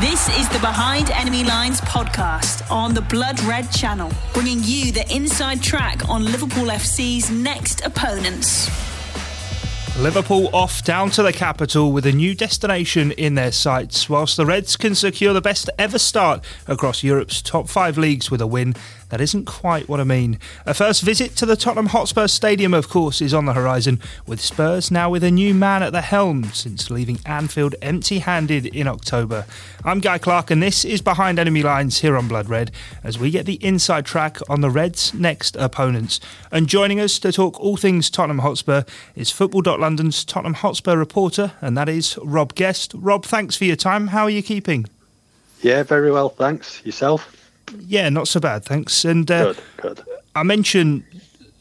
This is the Behind Enemy Lines podcast on the Blood Red channel, bringing you the inside track on Liverpool FC's next opponents. Liverpool off down to the capital with a new destination in their sights, whilst the Reds can secure the best ever start across Europe's top five leagues with a win that isn't quite what I mean. A first visit to the Tottenham Hotspur Stadium, of course, is on the horizon, with Spurs now with a new man at the helm since leaving Anfield empty handed in October. I'm Guy Clark, and this is Behind Enemy Lines here on Blood Red as we get the inside track on the Reds' next opponents. And joining us to talk all things Tottenham Hotspur is Football.London's Tottenham Hotspur reporter, and that is Rob Guest. Rob, thanks for your time. How are you keeping? Yeah, very well, thanks. Yourself? Yeah, not so bad, thanks. And uh, good, good. I mentioned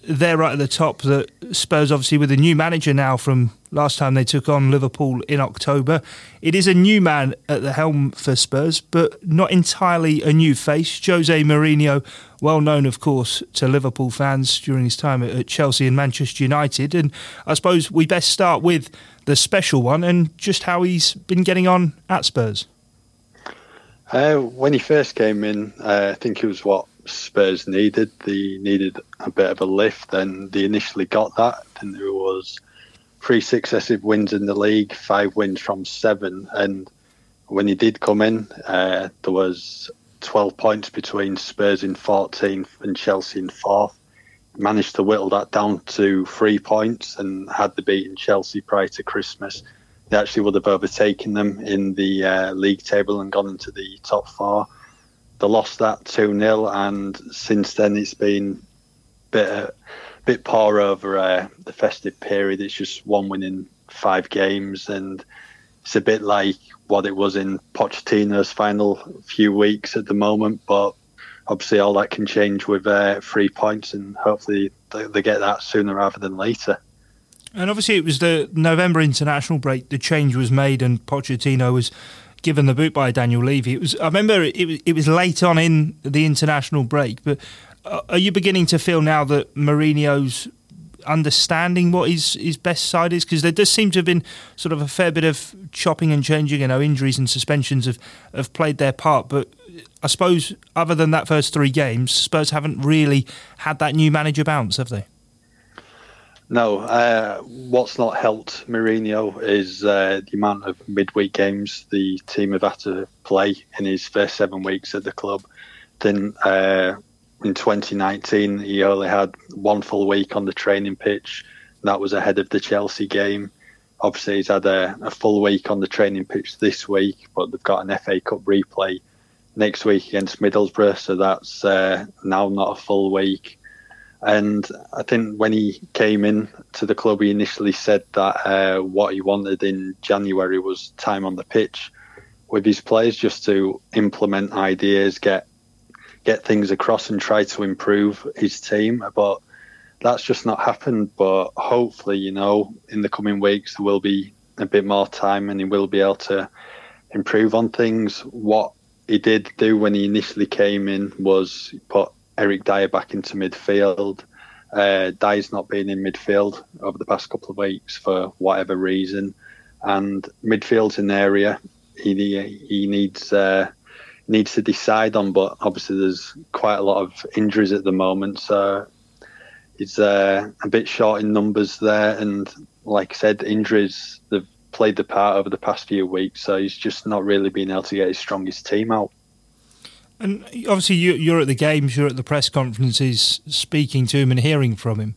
there right at the top that Spurs, obviously, with a new manager now from last time they took on Liverpool in October, it is a new man at the helm for Spurs, but not entirely a new face. Jose Mourinho, well known, of course, to Liverpool fans during his time at Chelsea and Manchester United. And I suppose we best start with the special one and just how he's been getting on at Spurs. Uh, when he first came in, uh, I think it was what Spurs needed. They needed a bit of a lift, and they initially got that. And there was three successive wins in the league, five wins from seven. And when he did come in, uh, there was 12 points between Spurs in 14th and Chelsea in fourth. Managed to whittle that down to three points, and had they beaten Chelsea prior to Christmas, they actually would have overtaken them in the uh, league table and gone into the top four. They lost that 2 0, and since then it's been a bit, uh, bit poor over uh, the festive period. It's just one win in five games, and it's a bit like what it was in Pochettino's final few weeks at the moment. But obviously, all that can change with uh, three points, and hopefully, they, they get that sooner rather than later. And obviously, it was the November international break. The change was made, and Pochettino was given the boot by Daniel Levy. It was. I remember it. Was, it was late on in the international break. But uh, are you beginning to feel now that Mourinho's understanding what his his best side is? Because there does seem to have been sort of a fair bit of chopping and changing. You know, injuries and suspensions have have played their part, but. I suppose, other than that first three games, Spurs haven't really had that new manager bounce, have they? No, uh, what's not helped Mourinho is uh, the amount of midweek games the team have had to play in his first seven weeks at the club. Then uh, in 2019, he only had one full week on the training pitch. That was ahead of the Chelsea game. Obviously, he's had a, a full week on the training pitch this week, but they've got an FA Cup replay next week against Middlesbrough, so that's uh, now not a full week. And I think when he came in to the club, he initially said that uh, what he wanted in January was time on the pitch with his players, just to implement ideas, get get things across, and try to improve his team. But that's just not happened. But hopefully, you know, in the coming weeks there will be a bit more time, and he will be able to improve on things. What he did do when he initially came in was put Eric Dier back into midfield. Uh, Dier's not been in midfield over the past couple of weeks for whatever reason, and midfield's an area he he needs uh, needs to decide on. But obviously, there's quite a lot of injuries at the moment, so he's uh, a bit short in numbers there. And like I said, injuries they've played the part over the past few weeks, so he's just not really been able to get his strongest team out. And obviously, you're at the games, you're at the press conferences, speaking to him and hearing from him.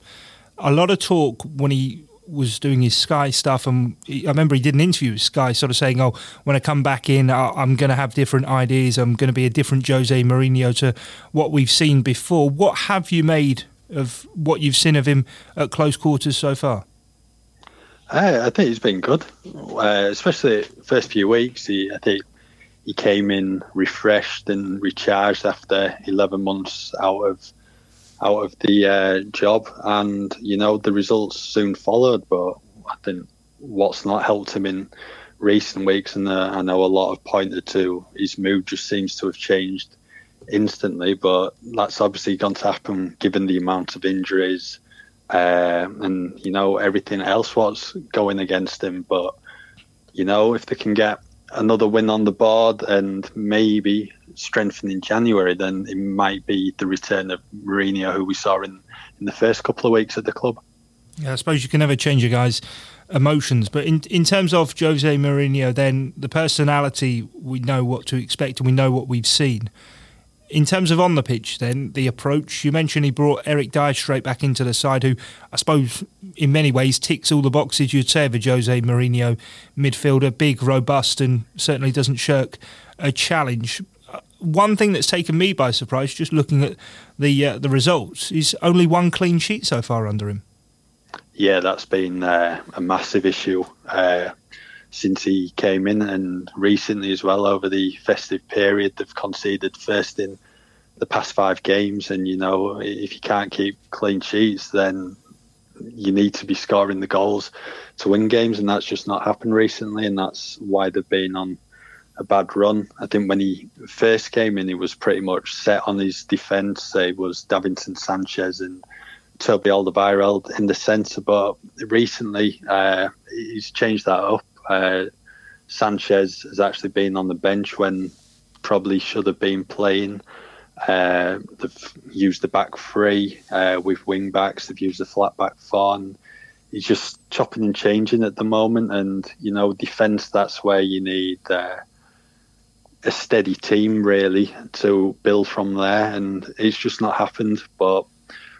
A lot of talk when he was doing his Sky stuff, and I remember he did an interview with Sky, sort of saying, "Oh, when I come back in, I'm going to have different ideas. I'm going to be a different Jose Mourinho to what we've seen before." What have you made of what you've seen of him at close quarters so far? I, I think he's been good, uh, especially first few weeks. He, I think he came in refreshed and recharged after 11 months out of out of the uh, job, and you know the results soon followed. But I think what's not helped him in recent weeks, and uh, I know a lot have pointed to his mood just seems to have changed instantly. But that's obviously going to happen given the amount of injuries uh, and you know everything else what's going against him. But you know if they can get another win on the board and maybe strengthen in January, then it might be the return of Mourinho, who we saw in, in the first couple of weeks at the club. Yeah, I suppose you can never change a guy's emotions, but in in terms of Jose Mourinho, then the personality, we know what to expect and we know what we've seen. In terms of on the pitch, then the approach you mentioned, he brought Eric Dier straight back into the side, who I suppose in many ways ticks all the boxes you'd say of a Jose Mourinho midfielder, big, robust, and certainly doesn't shirk a challenge. One thing that's taken me by surprise, just looking at the uh, the results, is only one clean sheet so far under him. Yeah, that's been uh, a massive issue. Uh, since he came in, and recently as well over the festive period, they've conceded first in the past five games. And you know, if you can't keep clean sheets, then you need to be scoring the goals to win games, and that's just not happened recently, and that's why they've been on a bad run. I think when he first came in, he was pretty much set on his defence. It was Davinson Sanchez and Toby Alderweireld in the centre, but recently uh, he's changed that up uh, Sanchez has actually been on the bench when probably should have been playing. Uh, they've used the back three uh, with wing backs. They've used the flat back four. And he's just chopping and changing at the moment. And you know, defence. That's where you need uh, a steady team really to build from there. And it's just not happened. But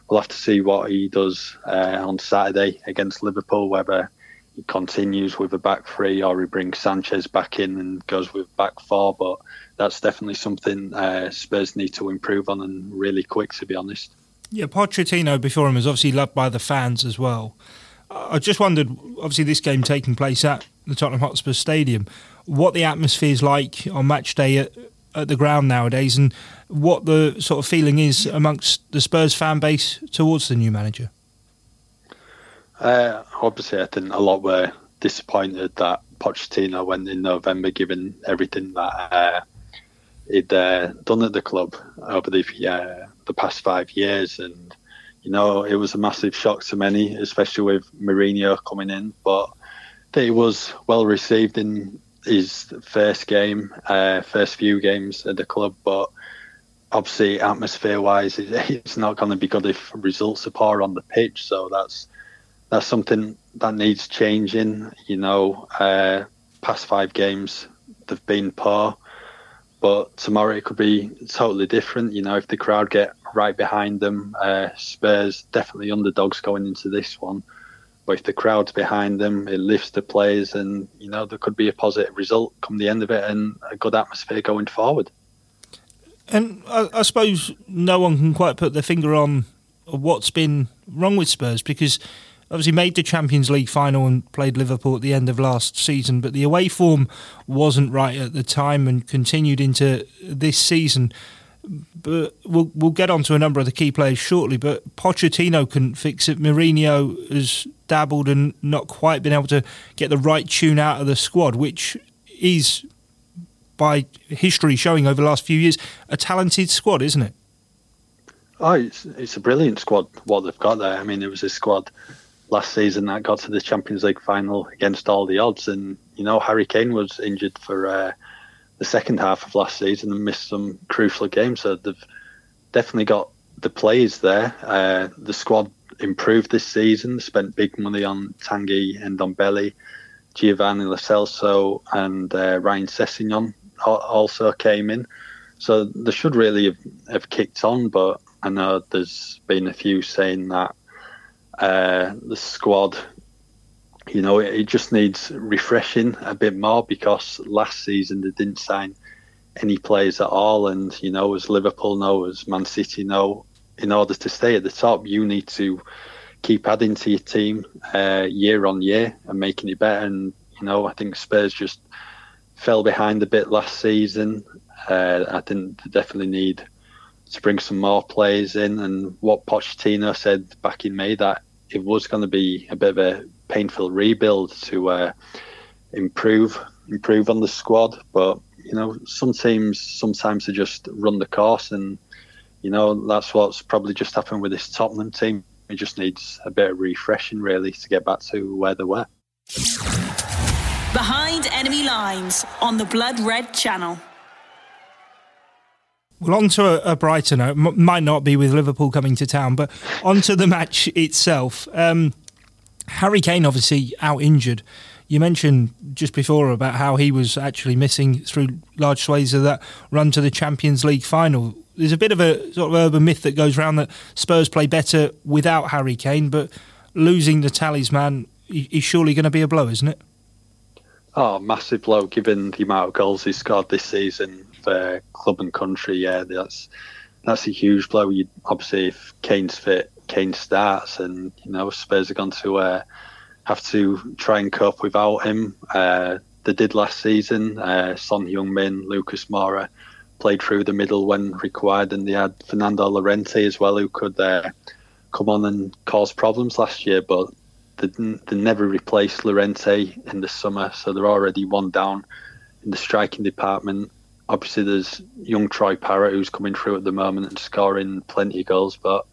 we'll have to see what he does uh, on Saturday against Liverpool. Whether he continues with a back three or he brings Sanchez back in and goes with back four. But that's definitely something uh, Spurs need to improve on and really quick, to be honest. Yeah, Pochettino before him was obviously loved by the fans as well. I just wondered, obviously, this game taking place at the Tottenham Hotspur Stadium, what the atmosphere is like on match day at, at the ground nowadays, and what the sort of feeling is amongst the Spurs fan base towards the new manager. Uh, obviously, I think a lot were disappointed that Pochettino went in November, given everything that uh, he'd uh, done at the club over the uh, the past five years, and you know it was a massive shock to many, especially with Mourinho coming in. But he was well received in his first game, uh, first few games at the club, but obviously atmosphere wise it's not going to be good if results are poor on the pitch. So that's that's something that needs changing. You know, uh, past five games they've been poor, but tomorrow it could be totally different. You know, if the crowd get right behind them, uh, Spurs definitely underdogs going into this one. But if the crowd's behind them, it lifts the players, and you know there could be a positive result come the end of it, and a good atmosphere going forward. And I, I suppose no one can quite put their finger on what's been wrong with Spurs because obviously made the Champions League final and played Liverpool at the end of last season, but the away form wasn't right at the time and continued into this season. But we'll we'll get on to a number of the key players shortly. But Pochettino couldn't fix it. Mourinho has dabbled and not quite been able to get the right tune out of the squad, which is by history showing over the last few years a talented squad, isn't it? Oh, it's it's a brilliant squad what they've got there. I mean, it was a squad last season that got to the Champions League final against all the odds. And, you know, Harry Kane was injured for uh, the second half of last season and missed some crucial games. So they've definitely got the players there. Uh, the squad improved this season, spent big money on Tanguy and Ndombele, Giovanni Lo Celso, and uh, Ryan Sessegnon also came in. So they should really have, have kicked on, but I know there's been a few saying that uh, the squad, you know, it, it, just needs refreshing a bit more because last season they didn't sign any players at all. And, you know, as Liverpool know, as Man City know, in order to stay at the top, you need to keep adding to your team uh, year on year and making it better. And, you know, I think Spurs just fell behind a bit last season. Uh, I think they definitely need to bring some more players in. And what Pochettino said back in May that it was going to be a bit of a painful rebuild to uh, improve improve on the squad. But you know, some teams sometimes they just run the course, and you know that's what's probably just happened with this Tottenham team. It just needs a bit of refreshing, really, to get back to where they were. Behind Enemy Lines on the Blood Red Channel. Well, on to a, a brighter note. M- might not be with Liverpool coming to town, but on to the match itself. Um, Harry Kane obviously out injured. You mentioned just before about how he was actually missing through large swathes of that run to the Champions League final. There's a bit of a sort of urban myth that goes around that Spurs play better without Harry Kane, but losing the talisman is surely going to be a blow, isn't it? Oh, massive blow given the amount of goals he scored this season for club and country. Yeah, that's that's a huge blow. You obviously, if Kane's fit, Kane starts, and you know Spurs are going to uh, have to try and cope without him. Uh, they did last season. Uh, Son Heung-min, Lucas Moura played through the middle when required, and they had Fernando Llorente as well, who could uh, come on and cause problems last year. But they, they never replaced Llorente in the summer, so they're already one down in the striking department. Obviously, there's young Troy Parrott who's coming through at the moment and scoring plenty of goals, but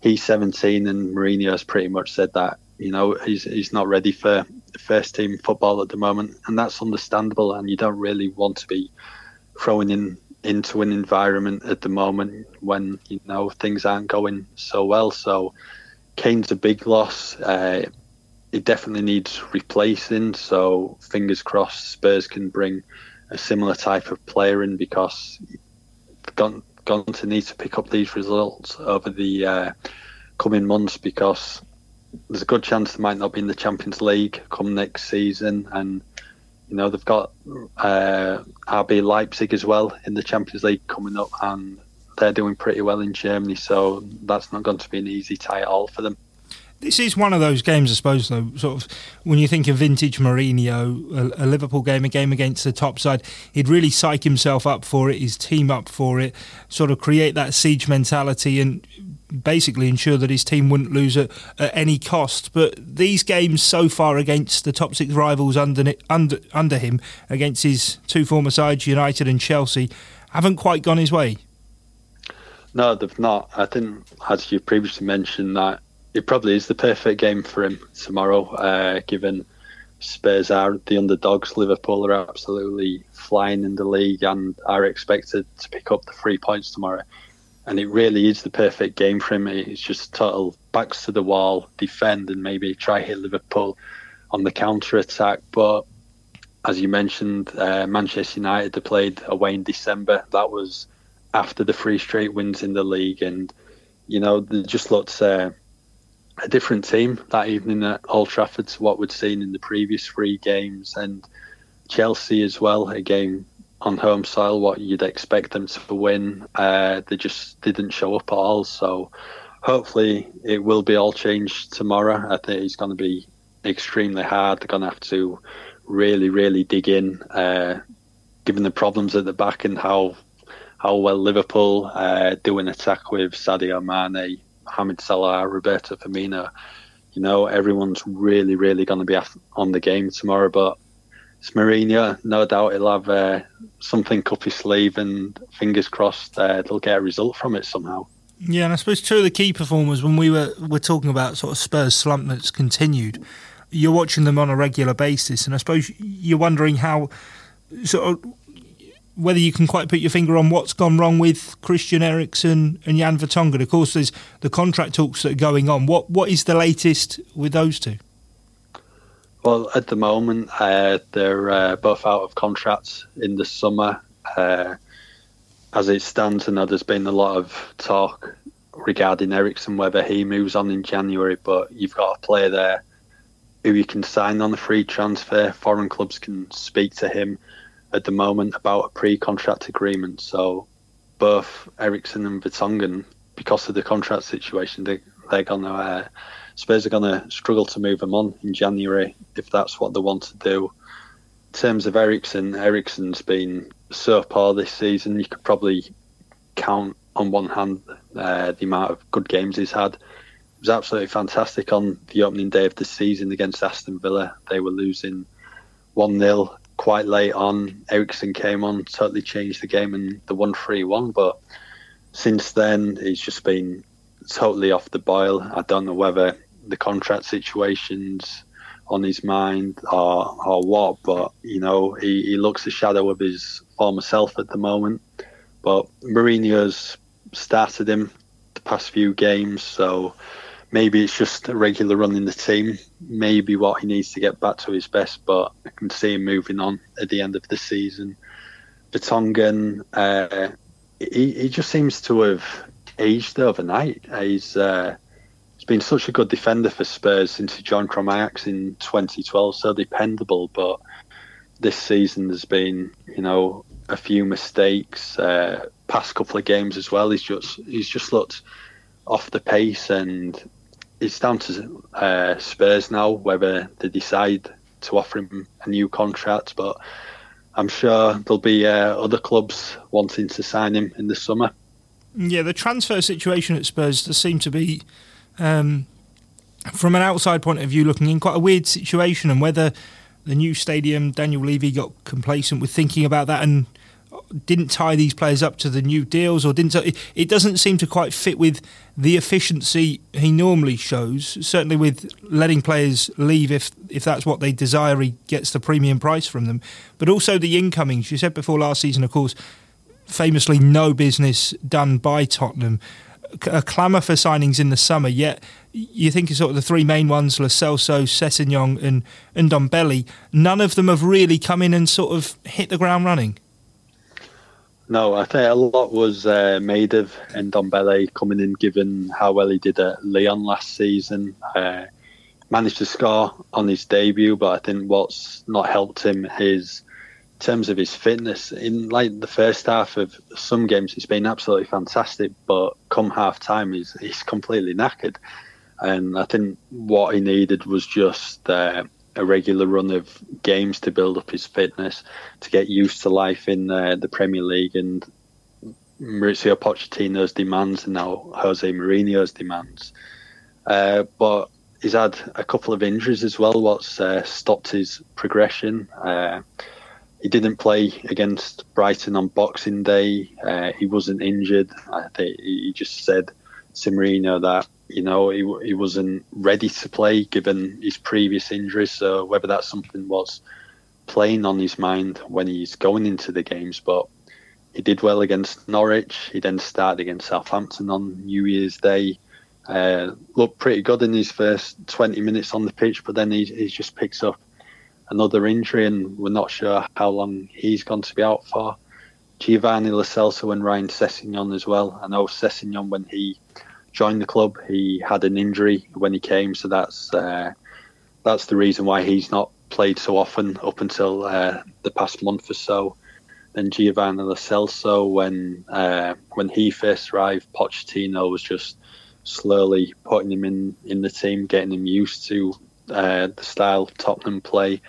he's 17, and Mourinho has pretty much said that you know he's he's not ready for first team football at the moment, and that's understandable. And you don't really want to be throwing in into an environment at the moment when you know things aren't going so well. So Kane's a big loss. Uh, it definitely needs replacing. So fingers crossed, Spurs can bring a similar type of player in because going, going to need to pick up these results over the uh, coming months because there's a good chance they might not be in the Champions League come next season, and you know they've got uh, RB Leipzig as well in the Champions League coming up, and they're doing pretty well in Germany, so that's not going to be an easy tie at all for them. This is one of those games, I suppose, though, sort of when you think of vintage Mourinho, a, a, Liverpool game, a game against the top side, he'd really psych himself up for it, his team up for it, sort of create that siege mentality and basically ensure that his team wouldn't lose at, at any cost. But these games so far against the top six rivals under, under, under him, against his two former sides, United and Chelsea, haven't quite gone his way. No, they've not. I think, as you previously mentioned, that it probably is the perfect game for him tomorrow, uh, given Spurs are the underdogs. Liverpool are absolutely flying in the league and are expected to pick up the three points tomorrow. And it really is the perfect game for him. It's just total backs to the wall, defend, and maybe try hit Liverpool on the counter attack. But as you mentioned, uh, Manchester United they played away in December. That was after the three straight wins in the league, and you know they just looked. Uh, a different team that evening at Old Trafford to what we'd seen in the previous three games, and Chelsea as well. A game on home soil, what you'd expect them to win. Uh, they just didn't show up at all. So hopefully it will be all changed tomorrow. I think it's going to be extremely hard. They're going to have to really, really dig in, uh, given the problems at the back and how how well Liverpool uh, do an attack with Sadio Mane, Mohamed Salah, Roberto Firmino. You know, everyone's really, really going to be on the game tomorrow. But it's Mourinho. No doubt he'll have uh, something up his sleeve, and fingers crossed uh, they'll get a result from it somehow. Yeah, and I suppose two of the key performers when we were were talking about sort of Spurs slump that's continued. You're watching them on a regular basis, and I suppose you're wondering how sort of whether you can quite put your finger on what's gone wrong with Christian Eriksen and Jan Vertonghen. Of course, there's the contract talks that are going on. What what is the latest with those two? Well, at the moment, uh, they're uh, both out of contracts in the summer. Uh, as it stands, I know there's been a lot of talk regarding Eriksen whether he moves on in January, but you've got a player there who you can sign on a free transfer. Foreign clubs can speak to him at the moment about a pre-contract agreement. So both Eriksen and Vertonghen, because of the contract situation, they, they're to uh, Spurs are going to struggle to move them on in January if that's what they want to do. In terms of Eriksen, Eriksen's been so this season. You could probably count on one hand uh, the amount of good games he's had. It was absolutely fantastic on the opening day of the season against Aston Villa. They were losing 1 0 quite late on. Eriksen came on, totally changed the game, and the one three one. But since then, he's just been totally off the boil. I don't know whether the contract situations on his mind or or what. But you know, he, he looks a shadow of his former self at the moment. But Mourinho's started him the past few games, so maybe it's just a regular run in the team. Maybe what he needs to get back to his best, but I can see him moving on at the end of the season. Vertonghen, uh, he, he just seems to have aged overnight. He's uh, he's been such a good defender for Spurs since he joined from in 2012, so dependable. But this season there's been, you know, a few mistakes. Uh, past couple of games as well, he's just he's just looked off the pace, and it's down to uh, Spurs now whether they decide to offer him a new contract. But I'm sure there'll be uh, other clubs wanting to sign him in the summer. Yeah, the transfer situation at Spurs does seem to be, um, from an outside point of view, looking in quite a weird situation, and whether the new stadium, Daniel Levy got complacent with thinking about that and didn't tie these players up to the new deals, or didn't. It doesn't seem to quite fit with the efficiency he normally shows. Certainly, with letting players leave if if that's what they desire, he gets the premium price from them. But also the incomings. You said before last season, of course famously no business done by Tottenham. A clamour for signings in the summer, yet you think of sort of the three main ones, Lo Celso, Sessegnon and, and Ndombele, none of them have really come in and sort of hit the ground running. No, I think a lot was uh, made of Ndombele coming in, given how well he did at Lyon last season. Uh, managed to score on his debut, but I think what's not helped him is in terms of his fitness, in like the first half of some games, it's been absolutely fantastic. But come half time, he's he's completely knackered, and I think what he needed was just uh, a regular run of games to build up his fitness, to get used to life in uh, the Premier League, and Mauricio Pochettino's demands, and now Jose Mourinho's demands. Uh, but he's had a couple of injuries as well, what's uh, stopped his progression. Uh, he didn't play against Brighton on Boxing Day. Uh, he wasn't injured. I think he just said Simrino that you know he, he wasn't ready to play given his previous injuries. So whether that's something was playing on his mind when he's going into the games, but he did well against Norwich. He then started against Southampton on New Year's Day. Uh, looked pretty good in his first 20 minutes on the pitch, but then he, he just picks up another injury, and we're not sure how long he's going to be out for. Giovanni Celso and Ryan Sessegnon as well. I know Sessegnon when he joined the club, he had an injury when he came, so that's uh, that's the reason why he's not played so often up until uh, the past month or so. Then Giovanni Lo Celso, when uh, when he first arrived, Pochettino was just slowly putting him in in the team, getting him used to uh, the style of Tottenham play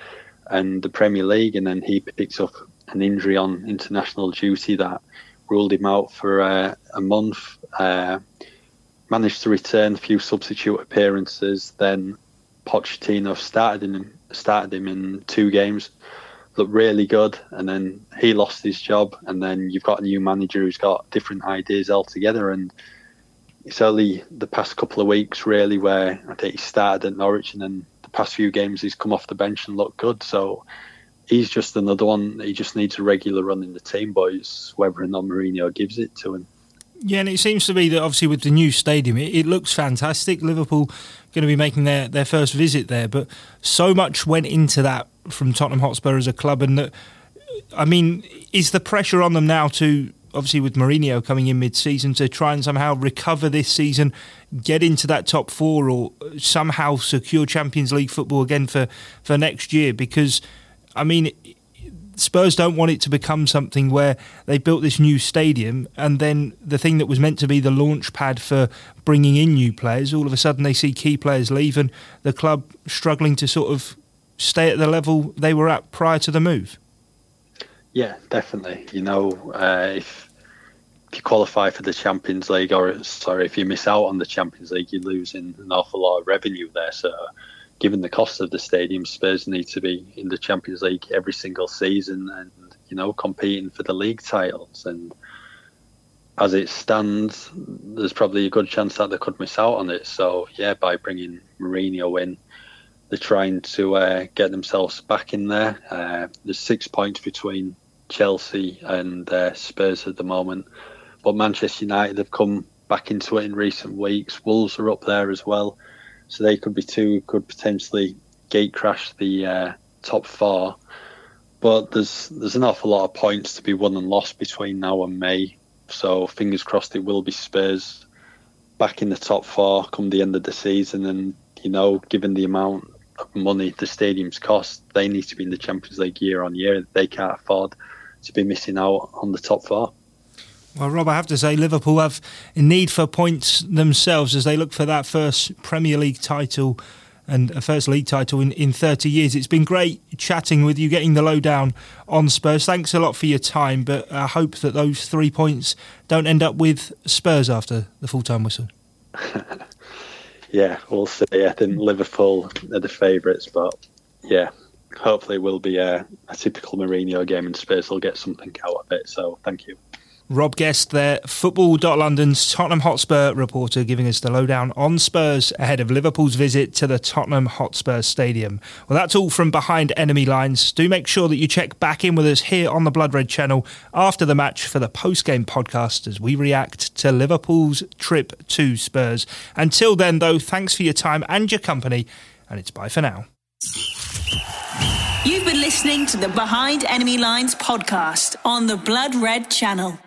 and the Premier League, and then he picked up an injury on international duty that ruled him out for uh, a month. Managed to return a few substitute appearances. Then Pochettino started him started him in two games, looked really good, and then he lost his job. And then you've got a new manager who's got different ideas altogether, and it's only the past couple of weeks really where I think he started at Norwich and then the past few games he's come off the bench and looked good. So he's just another one. He just needs a regular run in the team, boys, whether or not Mourinho gives it to him. Yeah, and it seems to be that obviously with the new stadium, it, it, looks fantastic. Liverpool going to be making their, their first visit there, but so much went into that from Tottenham Hotspur as a club, and that I mean, is the pressure on them now to obviously with Mourinho coming in mid-season to try and somehow recover this season, get into that top four, or somehow secure Champions League football again for for next year. Because I mean. Spurs don't want it to become something where they built this new stadium and then the thing that was meant to be the launch pad for bringing in new players, all of a sudden they see key players leave and the club struggling to sort of stay at the level they were at prior to the move. Yeah, definitely. You know, uh, if, if you qualify for the Champions League, or sorry, if you miss out on the Champions League, you're losing an awful lot of revenue there. So, given the cost of the stadium, Spurs need to be in the Champions League every single season, and you know, competing for the league titles. And as it stands, there's probably a good chance that they could miss out on it. So, yeah, by bringing Mourinho in they're trying to uh, get themselves back in there. Uh, there's six points between Chelsea and uh, Spurs at the moment, but Manchester United have come back into it in recent weeks. Wolves are up there as well, so they could be two who could potentially gate crash the uh, top four. But there's there's an awful lot of points to be won and lost between now and May. So fingers crossed it will be Spurs back in the top four come the end of the season. And you know, given the amount of money the stadiums cost, they need to be in the Champions League year on year. They can't afford to be missing out on the top four. Well, Rob, I have to say, Liverpool have a need for points themselves as they look for that first Premier League title and a first league title in, in 30 years. It's been great chatting with you, getting the lowdown on Spurs. Thanks a lot for your time, but I hope that those three points don't end up with Spurs after the full time whistle. yeah, we'll see. I think Liverpool are the favourites, but yeah, hopefully it will be a, a typical Mourinho game and Spurs will get something out of it. So thank you. Rob Guest there, Football.London's Tottenham Hotspur reporter, giving us the lowdown on Spurs ahead of Liverpool's visit to the Tottenham Hotspur Stadium. Well, that's all from behind enemy lines. Do make sure that you check back in with us here on the Blood Red channel after the match for the post game podcast as we react to Liverpool's trip to Spurs. Until then, though, thanks for your time and your company, and it's bye for now. You've been listening to the Behind Enemy Lines podcast on the Blood Red channel.